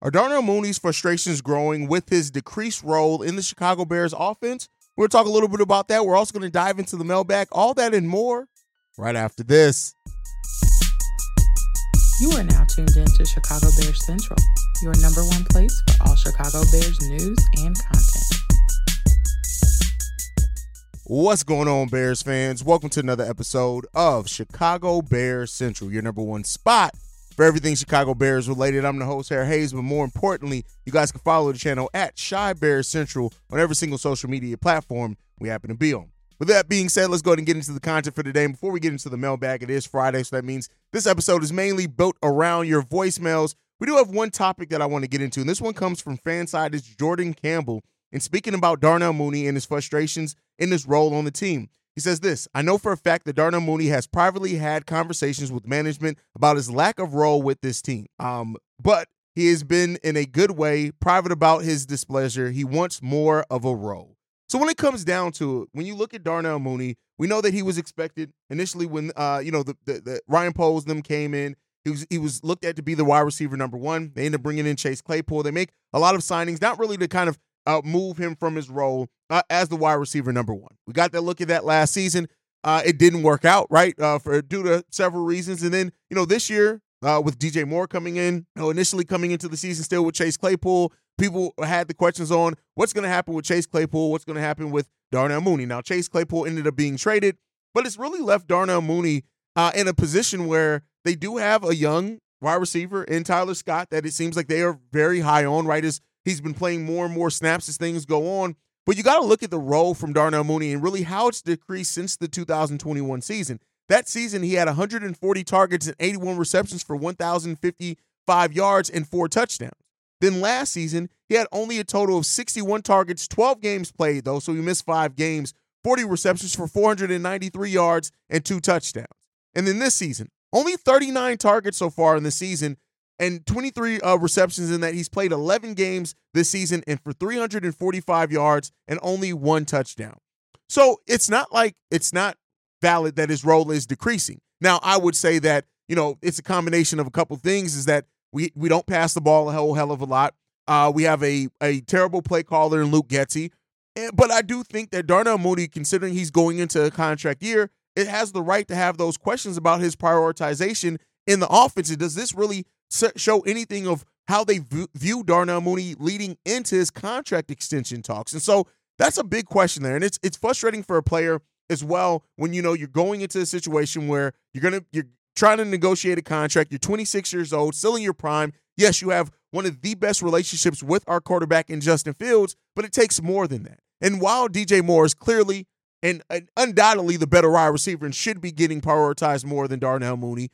Are Darnell Mooney's frustrations growing with his decreased role in the Chicago Bears offense? We're going to talk a little bit about that. We're also going to dive into the mailbag, all that and more right after this. You are now tuned in to Chicago Bears Central, your number one place for all Chicago Bears news and content. What's going on, Bears fans? Welcome to another episode of Chicago Bears Central, your number one spot for everything Chicago Bears related. I'm the host, Harry Hayes, but more importantly, you guys can follow the channel at Chi Bears Central on every single social media platform we happen to be on. With that being said, let's go ahead and get into the content for today. Before we get into the mailbag, it is Friday, so that means this episode is mainly built around your voicemails. We do have one topic that I want to get into, and this one comes from Fansided's Jordan Campbell. And speaking about Darnell Mooney and his frustrations in his role on the team. He says this I know for a fact that Darnell Mooney has privately had conversations with management about his lack of role with this team. Um, but he has been in a good way private about his displeasure. He wants more of a role. So when it comes down to it, when you look at Darnell Mooney, we know that he was expected initially when uh, you know the, the, the Ryan Poles them came in. He was he was looked at to be the wide receiver number one. They end up bringing in Chase Claypool. They make a lot of signings, not really to kind of uh, move him from his role uh, as the wide receiver number one. We got that look at that last season. Uh, it didn't work out, right? Uh, for due to several reasons, and then you know this year uh, with DJ Moore coming in, you know, initially coming into the season still with Chase Claypool, people had the questions on what's going to happen with Chase Claypool, what's going to happen with Darnell Mooney. Now Chase Claypool ended up being traded, but it's really left Darnell Mooney uh, in a position where they do have a young wide receiver in Tyler Scott that it seems like they are very high on, right? As he's been playing more and more snaps as things go on. But you got to look at the role from Darnell Mooney and really how it's decreased since the 2021 season. That season, he had 140 targets and 81 receptions for 1,055 yards and four touchdowns. Then last season, he had only a total of 61 targets, 12 games played, though, so he missed five games, 40 receptions for 493 yards and two touchdowns. And then this season, only 39 targets so far in the season, and 23 uh, receptions in that he's played 11 games this season and for 345 yards and only one touchdown. So it's not like it's not valid that his role is decreasing. Now, I would say that, you know, it's a combination of a couple things is that we we don't pass the ball a whole hell of a lot. Uh, we have a a terrible play caller in Luke. And, but I do think that Darnell Mooney, considering he's going into a contract year, it has the right to have those questions about his prioritization in the offense. Does this really show anything of how they view Darnell Mooney leading into his contract extension talks. And so that's a big question there. And it's it's frustrating for a player as well when you know you're going into a situation where you're gonna you're trying to negotiate a contract. You're 26 years old, still in your prime. Yes, you have one of the best relationships with our quarterback in Justin Fields, but it takes more than that. And while DJ Moore is clearly and, undoubtedly the better wide receiver and should be getting prioritized more than Darnell Mooney,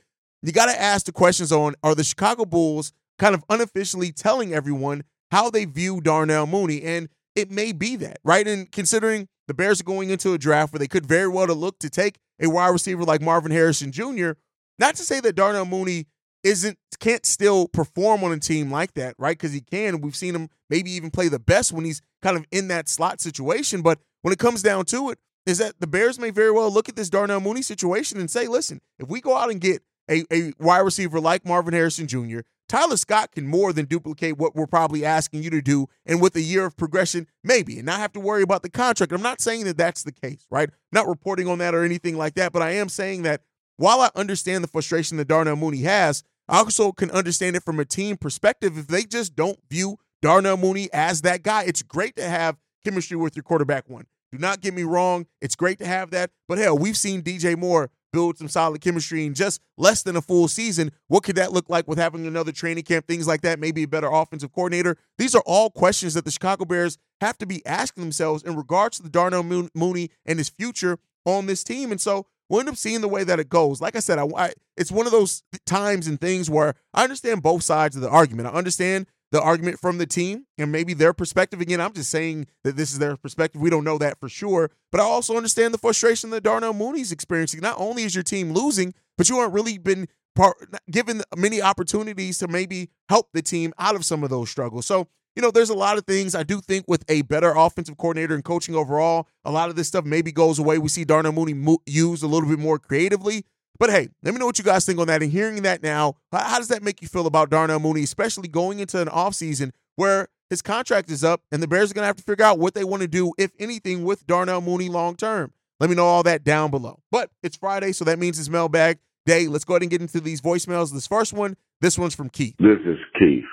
you got to ask the questions on are the Chicago Bulls kind of unofficially telling everyone how they view Darnell Mooney? And it may be that, right? And considering the Bears are going into a draft where they could very well to look to take a wide receiver like Marvin Harrison Jr., not to say that Darnell Mooney isn't can't still perform on a team like that, right? Because he can. We've seen him maybe even play the best when he's kind of in that slot situation. But when it comes down to it, is that the Bears may very well look at this Darnell Mooney situation and say, listen, if we go out and get a, a wide receiver like Marvin Harrison Jr., Tyler Scott can more than duplicate what we're probably asking you to do. And with a year of progression, maybe, and not have to worry about the contract. I'm not saying that that's the case, right? Not reporting on that or anything like that, but I am saying that while I understand the frustration that Darnell Mooney has, I also can understand it from a team perspective. If they just don't view Darnell Mooney as that guy, it's great to have chemistry with your quarterback one. Do not get me wrong. It's great to have that. But hell, we've seen DJ Moore build some solid chemistry in just less than a full season. What could that look like with having another training camp, things like that, maybe a better offensive coordinator? These are all questions that the Chicago Bears have to be asking themselves in regards to the Darnell Mooney and his future on this team. And so we'll end up seeing the way that it goes. Like I said, I, I, it's one of those times and things where I understand both sides of the argument. I understand the argument from the team and maybe their perspective. Again, I'm just saying that this is their perspective. We don't know that for sure. But I also understand the frustration that Darnell Mooney's experiencing. Not only is your team losing, but you aren't really been part, given many opportunities to maybe help the team out of some of those struggles. So, you know, there's a lot of things I do think with a better offensive coordinator and coaching overall, a lot of this stuff maybe goes away. We see Darnell Mooney mo- used a little bit more creatively. But hey, let me know what you guys think on that. And hearing that now, how does that make you feel about Darnell Mooney, especially going into an offseason where his contract is up and the Bears are going to have to figure out what they want to do, if anything, with Darnell Mooney long term? Let me know all that down below. But it's Friday, so that means it's mailbag day. Let's go ahead and get into these voicemails. This first one, this one's from Keith. This is Keith,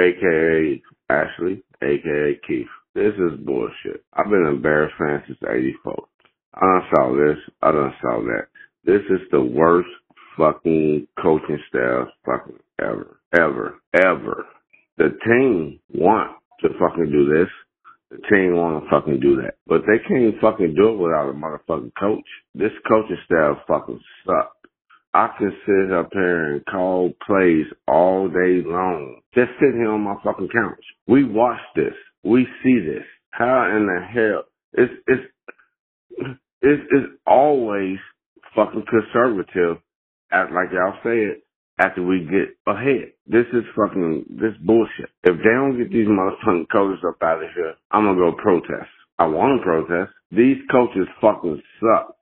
aka Ashley, aka Keith. This is bullshit. I've been a Bears fan since '84. I done saw this. I done saw that. This is the worst fucking coaching staff fucking ever, ever, ever. The team want to fucking do this. The team want to fucking do that, but they can't fucking do it without a motherfucking coach. This coaching staff fucking sucks. I can sit up here and call plays all day long. Just sit here on my fucking couch. We watch this. We see this. How in the hell? It's it's it's, it's always fucking conservative, at like y'all said, after we get ahead. This is fucking this bullshit. If they don't get these motherfucking coaches up out of here, I'm gonna go protest. I want to protest. These coaches fucking suck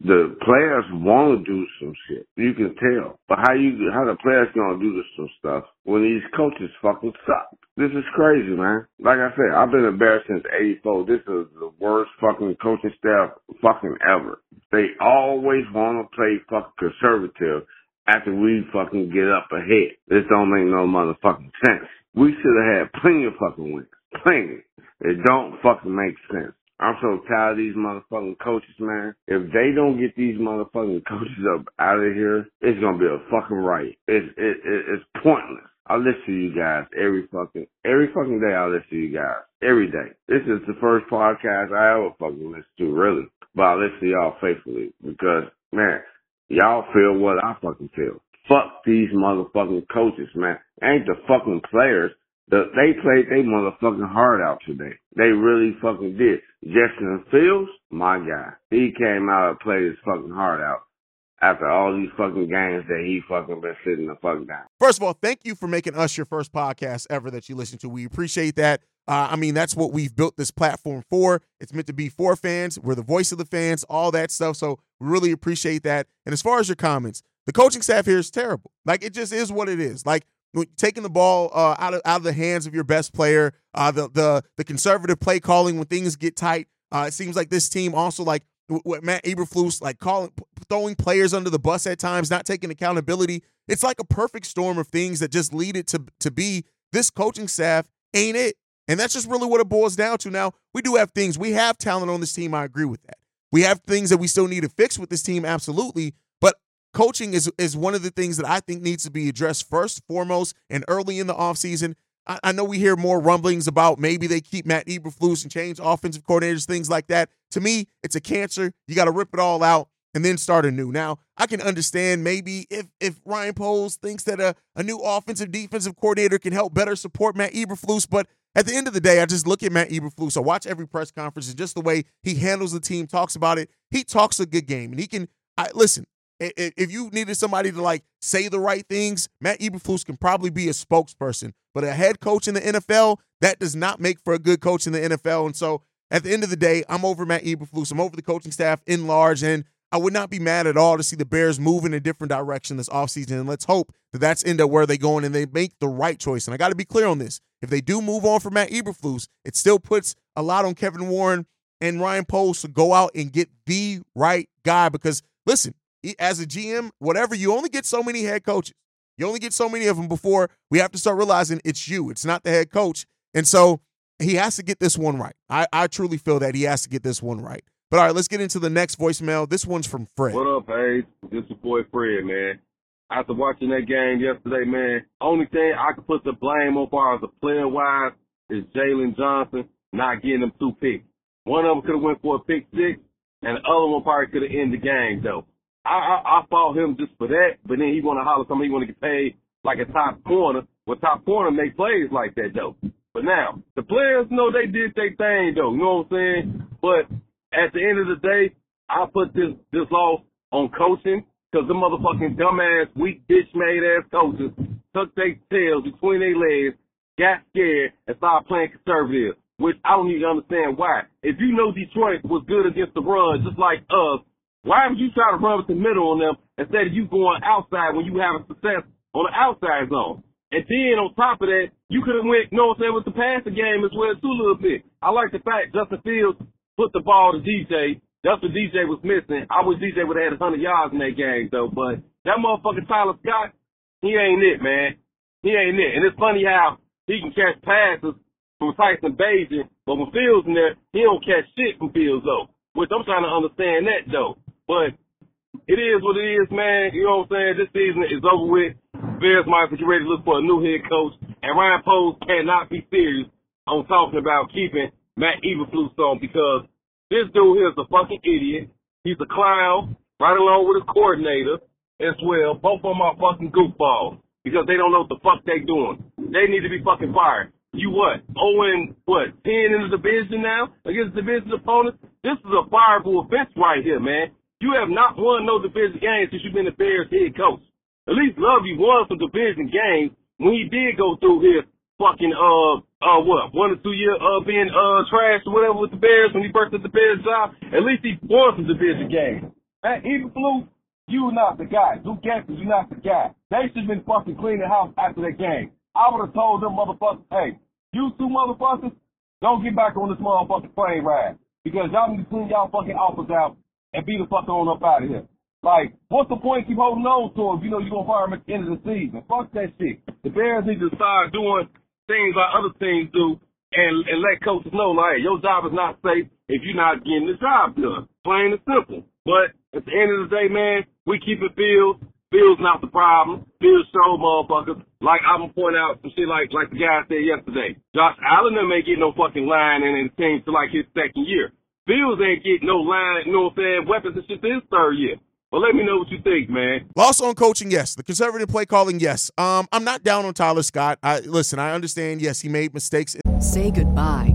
the players want to do some shit. You can tell. But how you how the players gonna do this some stuff when these coaches fucking suck? This is crazy, man. Like I said, I've been embarrassed since '84. This is the worst fucking coaching staff fucking ever. They always want to play fucking conservative after we fucking get up ahead. This don't make no motherfucking sense. We should have had plenty of fucking wins. Plenty. It don't fucking make sense. I'm so tired of these motherfucking coaches, man. If they don't get these motherfucking coaches up out of here, it's gonna be a fucking riot. It's it, it it's pointless. I listen to you guys every fucking every fucking day. I listen to you guys every day. This is the first podcast I ever fucking listen to, really. But I listen to y'all faithfully because man, y'all feel what I fucking feel. Fuck these motherfucking coaches, man. Ain't the fucking players. The, they played their motherfucking heart out today. They really fucking did. Justin Fields, my guy. He came out and played his fucking heart out after all these fucking games that he fucking been sitting the fuck down. First of all, thank you for making us your first podcast ever that you listen to. We appreciate that. Uh, I mean, that's what we've built this platform for. It's meant to be for fans. We're the voice of the fans, all that stuff. So we really appreciate that. And as far as your comments, the coaching staff here is terrible. Like it just is what it is. Like taking the ball uh, out of out of the hands of your best player, uh, the the the conservative play calling when things get tight. Uh, it seems like this team also like what Matt Eberflus like calling throwing players under the bus at times, not taking accountability. It's like a perfect storm of things that just lead it to to be this coaching staff ain't it. And that's just really what it boils down to. Now, we do have things. We have talent on this team. I agree with that. We have things that we still need to fix with this team, absolutely coaching is is one of the things that I think needs to be addressed first, foremost, and early in the offseason. I, I know we hear more rumblings about maybe they keep Matt Eberflus and change offensive coordinators, things like that. To me, it's a cancer. You got to rip it all out and then start anew. Now, I can understand maybe if if Ryan Poles thinks that a, a new offensive defensive coordinator can help better support Matt Eberflus, but at the end of the day, I just look at Matt Eberflus. I watch every press conference and just the way he handles the team, talks about it. He talks a good game, and he can. I listen if you needed somebody to like say the right things, Matt Eberflus can probably be a spokesperson. But a head coach in the NFL, that does not make for a good coach in the NFL. And so at the end of the day, I'm over Matt Eberflus. I'm over the coaching staff in large. And I would not be mad at all to see the Bears move in a different direction this offseason. And let's hope that that's into where they're going and they make the right choice. And I got to be clear on this. If they do move on from Matt Eberflus, it still puts a lot on Kevin Warren and Ryan Poles to go out and get the right guy because listen, as a GM, whatever, you only get so many head coaches. You only get so many of them before we have to start realizing it's you. It's not the head coach. And so he has to get this one right. I, I truly feel that he has to get this one right. But all right, let's get into the next voicemail. This one's from Fred. What up, Hayes? This is boy Fred, man. After watching that game yesterday, man, only thing I could put the blame on far as a player wise is Jaylon Johnson not getting them two picks. One of them could have went for a pick six, and the other one probably could have ended the game though. I, I I fought him just for that, but then he want to holler something. He want to get paid like a top corner, Well, top corner make plays like that though. But now the players know they did their thing though. You know what I'm saying? But at the end of the day, I put this this loss on coaching because the motherfucking dumbass, weak bitch made ass coaches took their tails between their legs, got scared, and started playing conservative. Which I don't even understand why. If you know Detroit was good against the run, just like us, why would you try to run with the middle on them instead of you going outside when you having success on the outside zone? And then on top of that, you could have went, you know what I'm saying, with the passing game as well too a little bit. I like the fact Justin Fields put the ball to DJ. That's what DJ was missing. I wish DJ would have had 100 yards in that game though, but that motherfucker Tyler Scott, he ain't it, man. He ain't it. And it's funny how he can catch passes from Tyson Bagent, but when Fields in there, he don't catch shit from Fields though. Which I'm trying to understand that though. But it is what it is, man. You know what I'm saying? This season is over with. Bears might be ready to look for a new head coach. And Ryan Poles cannot be serious on talking about keeping Matt Eberflus on because this dude here is a fucking idiot. He's a clown, right along with his coordinator as well. Both of them are fucking goofballs because they don't know what the fuck they're doing. They need to be fucking fired. You what? Owen, what? Ten in the division now against division opponents. This is a fireable offense right here, man. You have not won no division games since you've been the Bears head coach. At least Lovie won some division games when he did go through his fucking uh uh what one or two year uh being uh trash or whatever with the Bears when he burst at the Bears job. At least he won some division games. That Eberflus, you not the guy. Luke Getsy, you not the guy. They should have been fucking cleaning house after that game. I would have told them motherfuckers, hey, you two motherfuckers, don't get back on this motherfucking plane ride. Because y'all need to clean y'all fucking offers out and be the fuck on up out of here. Like, what's the point keep holding on to him you know you're gonna fire him at the end of the season? Fuck that shit. The Bears need to start doing things like other teams do and and let coaches know like your job is not safe if you're not getting the job done. Plain and simple. But at the end of the day, man, we keep it Fields. Bills not the problem. Fields show motherfuckers. Like I'm gonna point out some shit like like the guy said yesterday. Josh Allen ain't getting no fucking line in the team to like his second year. Fields ain't getting no line, you know what I'm saying, weapons and shit to his third year. But let me know what you think, man. Loss on coaching, yes. The conservative play calling, yes. Um, I'm not down on Tyler Scott. I listen. I understand. Yes, he made mistakes. Say goodbye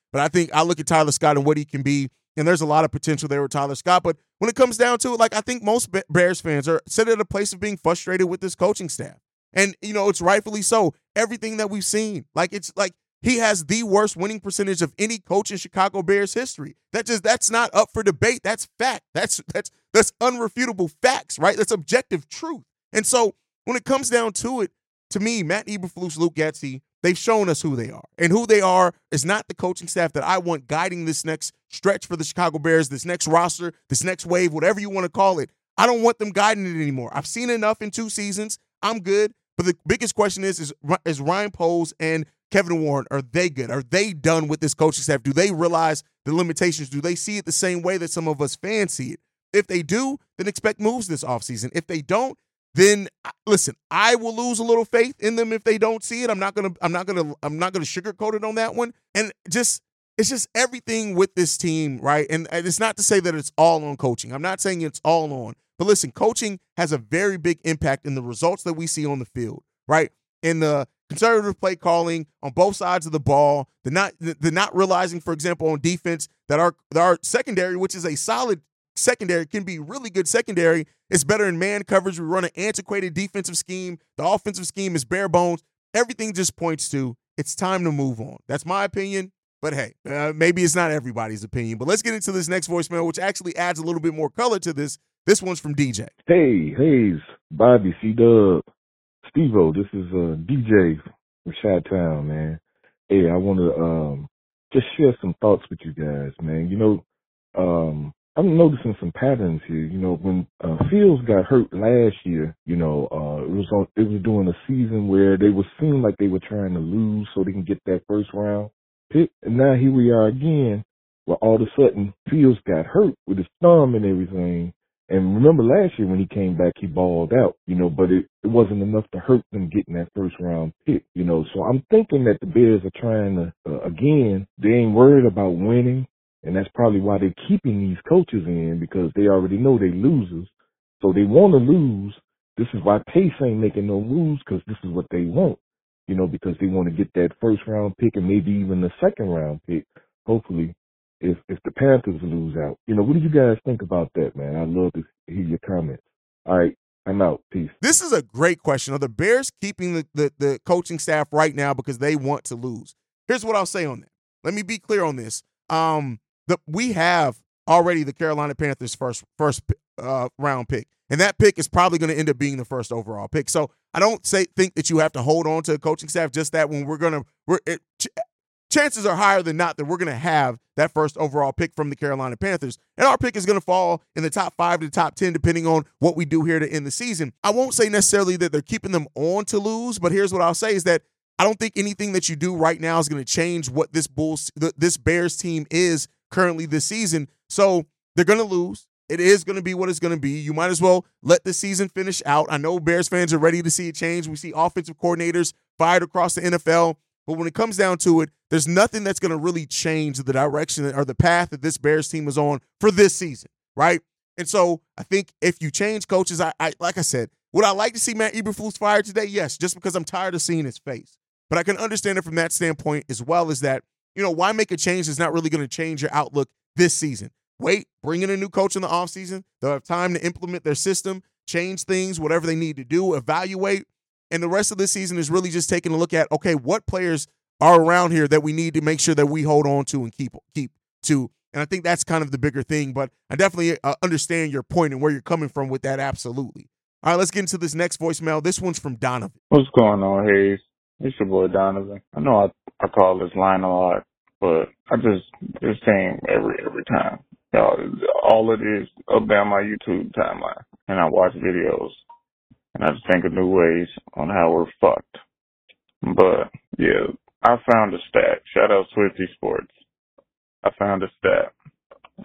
But I think I look at Tyler Scott and what he can be, and there's a lot of potential there with Tyler Scott. But when it comes down to it, like I think most Bears fans are sitting at a place of being frustrated with this coaching staff. And you know, it's rightfully so. Everything that we've seen, like it's like he has the worst winning percentage of any coach in Chicago Bears history. That just that's not up for debate. That's fact. That's that's that's unrefutable facts, right? That's objective truth. And so when it comes down to it, to me, Matt Eberflus, Luke Getsy, they've shown us who they are. And who they are is not the coaching staff that I want guiding this next stretch for the Chicago Bears, this next roster, this next wave, whatever you want to call it. I don't want them guiding it anymore. I've seen enough in two seasons. I'm good. But the biggest question is, is, is Ryan Poles and Kevin Warren, are they good? Are they done with this coaching staff? Do they realize the limitations? Do they see it the same way that some of us fans see it? If they do, then expect moves this offseason. If they don't, then listen, I will lose a little faith in them if they don't see it. I'm not gonna, I'm not gonna, I'm not gonna sugarcoat it on that one. And just it's just everything with this team, right? And and it's not to say that it's all on coaching. I'm not saying it's all on, but listen, coaching has a very big impact in the results that we see on the field, right? In the conservative play calling on both sides of the ball, the not the not realizing, for example, on defense that our that our secondary, which is a solid secondary, can be really good secondary. It's better in man coverage. We run an antiquated defensive scheme. The offensive scheme is bare bones. Everything just points to it's time to move on. That's my opinion. But hey, uh, maybe it's not everybody's opinion. But let's get into this next voicemail, which actually adds a little bit more color to this. This one's from DJ. Hey, Hayes, Bobby, C Dub, Steve this is uh, DJ from Chi Town, man. Hey, I want to um, just share some thoughts with you guys, man. You know, um, I'm noticing some patterns here. You know, when uh, Fields got hurt last year, you know, uh, it was on, it was during a season where they were seemed like they were trying to lose so they can get that first round pick, and now here we are again, where all of a sudden Fields got hurt with his thumb and everything. And remember last year when he came back, he balled out, you know, but it, it wasn't enough to hurt them getting that first round pick, you know. So I'm thinking that the Bears are trying to, uh, again, they ain't worried about winning. And that's probably why they're keeping these coaches in because they already know they losers. So they want to lose. This is why Pace ain't making no moves because this is what they want, you know, because they want to get that first round pick and maybe even the second round pick, hopefully, if if the Panthers lose out. You know, what do you guys think about that, man? I'd love to hear your comments. All right, I'm out. Peace. This is a great question. Are the Bears keeping the, the, the coaching staff right now because they want to lose? Here's what I'll say on that. Let me be clear on this. Um, the, we have already the Carolina Panthers first first uh, round pick, and that pick is probably going to end up being the first overall pick. So I don't say think that you have to hold on to a coaching staff just that when we're gonna we're it, ch- chances are higher than not that we're gonna have that first overall pick from the Carolina Panthers, and our pick is gonna fall in the top five to the top ten depending on what we do here to end the season. I won't say necessarily that they're keeping them on to lose, but here's what I'll say is that I don't think anything that you do right now is going to change what this Bulls, this Bears team is currently this season. So they're going to lose. It is going to be what it's going to be. You might as well let the season finish out. I know Bears fans are ready to see a change. We see offensive coordinators fired across the NFL. But when it comes down to it, there's nothing that's going to really change the direction or the path that this Bears team is on for this season, right? And so I think if you change coaches, I, I like I said, would I like to see Matt Eberflus fired today? Yes, just because I'm tired of seeing his face. But I can understand it from that standpoint as well as that, you know, why make a change that's not really going to change your outlook this season? Wait, bring in a new coach in the offseason. They'll have time to implement their system, change things, whatever they need to do, evaluate. And the rest of this season is really just taking a look at, okay, what players are around here that we need to make sure that we hold on to and keep keep to. And I think that's kind of the bigger thing. But I definitely uh, understand your point and where you're coming from with that. Absolutely. All right, let's get into this next voicemail. This one's from Donovan. What's going on, Hayes? It's your boy Donovan. I know I I call this line a lot, but I just this team every every time. Y'all, all it is up down my YouTube timeline, and I watch videos, and I just think of new ways on how we're fucked. But yeah, I found a stat. Shout out Swifty Sports. I found a stat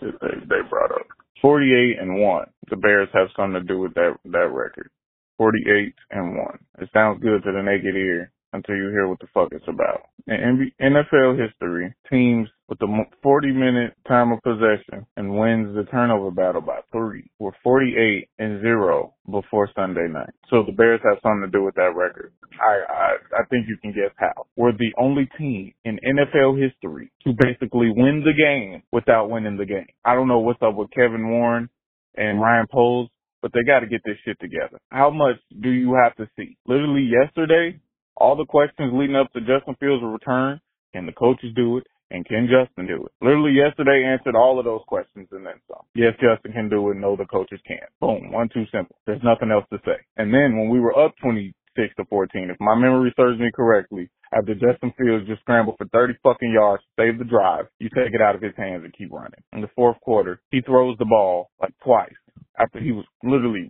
they they brought up. 48 and one. The Bears have something to do with that that record. 48 and one. It sounds good to the naked ear until you hear what the fuck it's about. In NFL history, teams with the 40 minute time of possession and wins the turnover battle by three were 48 and zero before Sunday night. So the Bears have something to do with that record. I, I, I think you can guess how. We're the only team in NFL history to basically win the game without winning the game. I don't know what's up with Kevin Warren and Ryan Poles, but they got to get this shit together. How much do you have to see? Literally yesterday, all the questions leading up to Justin Fields' return, can the coaches do it? And can Justin do it? Literally yesterday answered all of those questions and then some. Yes, Justin can do it. No, the coaches can't. Boom. One, two, simple. There's nothing else to say. And then when we were up 26 to 14, if my memory serves me correctly, after Justin Fields just scrambled for 30 fucking yards to save the drive, you take it out of his hands and keep running. In the fourth quarter, he throws the ball like twice after he was literally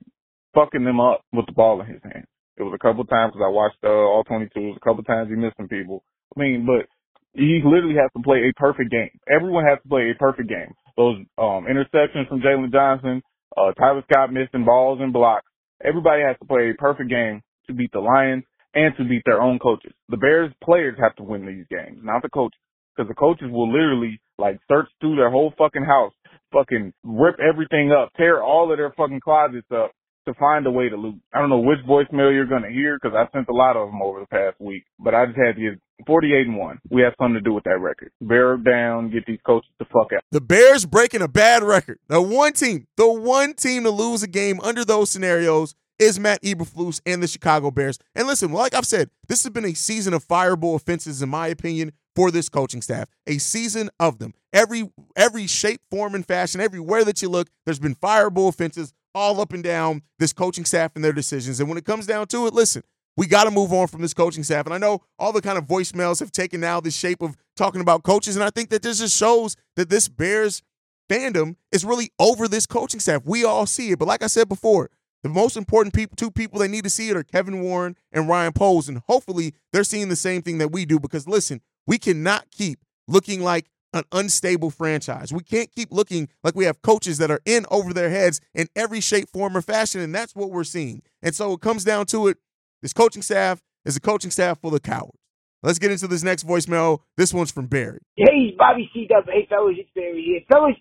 fucking them up with the ball in his hands. It was a couple times because I watched uh, all 22s. A couple times he missed some people. I mean, but he literally has to play a perfect game. Everyone has to play a perfect game. Those um interceptions from Jaylon Johnson, uh, Tyler Scott missing balls and blocks. Everybody has to play a perfect game to beat the Lions and to beat their own coaches. The Bears players have to win these games, not the coaches. Because the coaches will literally like search through their whole fucking house, fucking rip everything up, tear all of their fucking closets up, to find a way to lose. I don't know which voicemail you're going to hear because I sent a lot of them over the past week, but I just had to get 48 and 1. We have something to do with that record. Bear down, get these coaches the fuck out. The Bears breaking a bad record. The one team, the one team to lose a game under those scenarios is Matt Eberflus and the Chicago Bears. And listen, like I've said, this has been a season of fireable offenses, in my opinion, for this coaching staff. A season of them. Every every shape, form, and fashion, everywhere that you look, there's been fireable offenses all up and down this coaching staff and their decisions. And when it comes down to it, listen, we got to move on from this coaching staff. And I know all the kind of voicemails have taken now the shape of talking about coaches. And I think that this just shows that this Bears fandom is really over this coaching staff. We all see it. But like I said before, the most important people, two people they need to see it are Kevin Warren and Ryan Poles. And hopefully they're seeing the same thing that we do because listen, we cannot keep looking like an unstable franchise. We can't keep looking like we have coaches that are in over their heads in every shape, form, or fashion. And that's what we're seeing. And so it comes down to it. This coaching staff is a coaching staff full of cowards. Let's get into this next voicemail. This one's from Barry. Hey, Bobby C. Dub. Hey, fellas, it's Barry here. Fellas,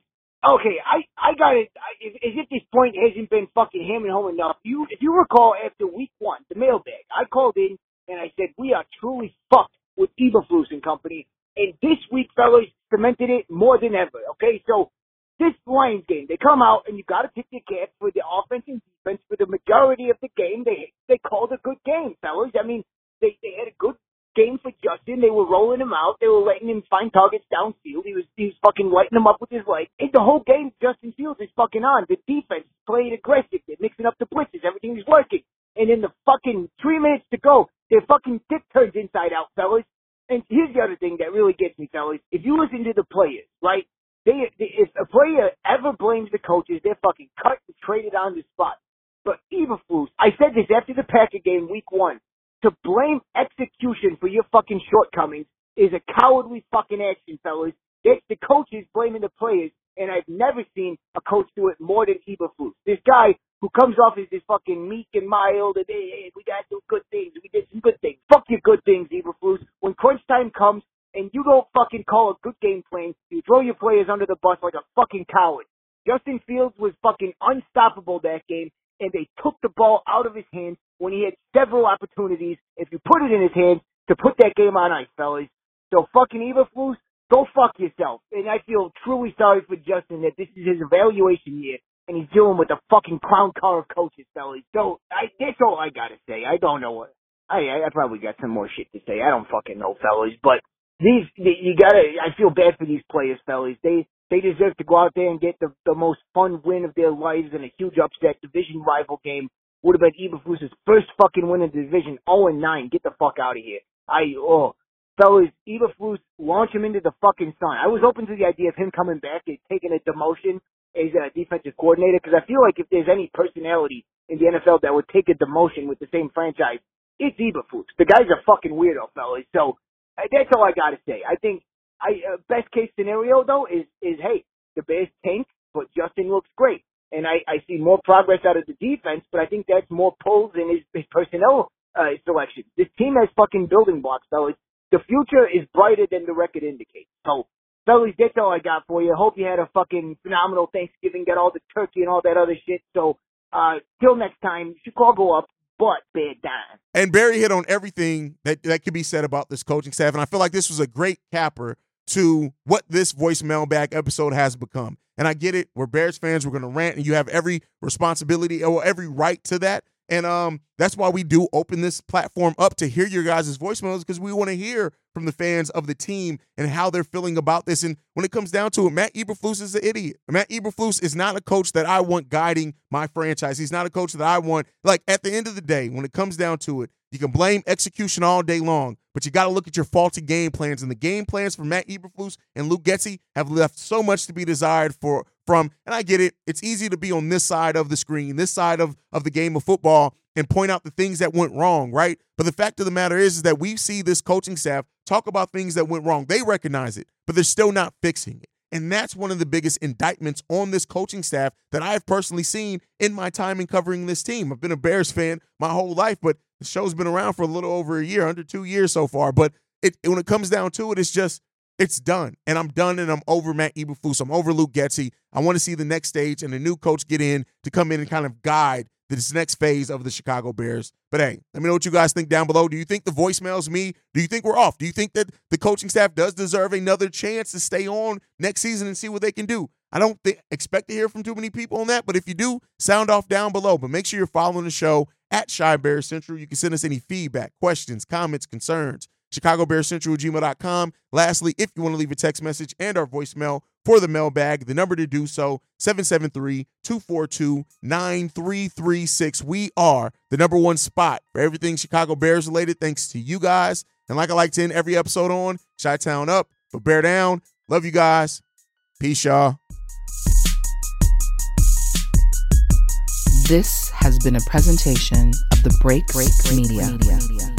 okay, I, I got it. I, as if this point hasn't been fucking hammered home enough. You, if you recall, after week one, the mailbag, I called in and I said, we are truly fucked with Eberflus and company. And this week, fellas, cemented it more than ever. Okay, so this Lions game, they come out and you got to pick your cap for the offense and defense for the majority of the game. They they called a good game, fellas. I mean, they they had a good game for Justin. They were rolling him out. They were letting him find targets downfield. He was he was fucking lighting them up with his leg. And the whole game, Justin Fields is fucking on. The defense played aggressive. They're mixing up the blitzes. Everything is working. And in the fucking three minutes to go, their fucking dick turns inside out, fellas. And here's the other thing that really gets me, fellas. If you listen to the players, right? They, they if a player ever blames the coaches, they're fucking cut and traded on the spot. But Eberflus, I said this after the Packer game, week one. To blame execution for your fucking shortcomings is a cowardly fucking action, fellas. It's the coaches blaming the players, and I've never seen a coach do it more than Eberflus. This guy who comes off as this fucking meek and mild, and hey, hey, we gotta do good things. We did some good things. Fuck your good things, Eberflus. When crunch time comes and you don't fucking call a good game plan, you throw your players under the bus like a fucking coward. Justin Fields was fucking unstoppable that game, and they took the ball out of his hands when he had several opportunities, if you put it in his hands, to put that game on ice, fellas. So fucking Eberflus, go fuck yourself. And I feel truly sorry for Justin that this is his evaluation year, and he's dealing with the fucking clown car of coaches, fellas. So I, that's all I gotta say. I don't know what. I I probably got some more shit to say. I don't fucking know, fellas. But these you gotta. I feel bad for these players, fellas. They they deserve to go out there and get the the most fun win of their lives in a huge upset division rival game. Would have been Eberflus's first fucking win in the division. 0 and 9. Get the fuck out of here. I oh fellas, Eberflus launch him into the fucking sun. I was open to the idea of him coming back and taking a demotion as a defensive coordinator because I feel like if there's any personality in the NFL that would take a demotion with the same franchise, it's Eberflus. The guy's a fucking weirdo, fellas. So that's all I got to say. I think I uh, best case scenario though is is hey the Bears tank, but Justin looks great, and I I see more progress out of the defense, but I think that's more Poles in his, his personnel uh, selection. This team has fucking building blocks, fellas. The future is brighter than the record indicates. So, fellas, that's all I got for you. Hope you had a fucking phenomenal Thanksgiving, got all the turkey and all that other shit. So, uh, till next time, Chicago up, but bad down. And Barry hit on everything that, that could be said about this coaching staff. And I feel like this was a great capper to what this voicemail back episode has become. And I get it. We're Bears fans. We're going to rant, and you have every responsibility or every right to that. And um, that's why we do open this platform up to hear your guys' voicemails because we want to hear from the fans of the team and how they're feeling about this. And when it comes down to it, Matt Eberflus is an idiot. Matt Eberflus is not a coach that I want guiding my franchise. He's not a coach that I want. Like at the end of the day, when it comes down to it, you can blame execution all day long, but you got to look at your faulty game plans. And the game plans for Matt Eberflus and Luke Getsy have left so much to be desired for from. And I get it; it's easy to be on this side of the screen, this side of of the game of football, and point out the things that went wrong, right? But the fact of the matter is, is that we see this coaching staff talk about things that went wrong. They recognize it, but they're still not fixing it. And that's one of the biggest indictments on this coaching staff that I've personally seen in my time in covering this team. I've been a Bears fan my whole life, but the show's been around for a little over a year, under two years so far. But it, when it comes down to it, it's just it's done. And I'm done and I'm over Matt Eberflus. I'm over Luke Getsy. I want to see the next stage and a new coach get in to come in and kind of guide this next phase of the Chicago Bears. But hey, let me know what you guys think down below. Do you think the voicemail's me? Do you think we're off? Do you think that the coaching staff does deserve another chance to stay on next season and see what they can do? I don't think, expect to hear from too many people on that, but if you do, sound off down below. But make sure you're following the show at Chi Bear Central. You can send us any feedback, questions, comments, concerns chicagobearcentral@gmail.com. Lastly, if you want to leave a text message and our voicemail for the mailbag, the number to do so, 773-242-9336. We are the number one spot for everything Chicago Bears related, thanks to you guys. And like I like to end every episode on, Chi-Town up, but bear down. Love you guys. Peace, y'all. This has been a presentation of the Break Break, Break Media. Media.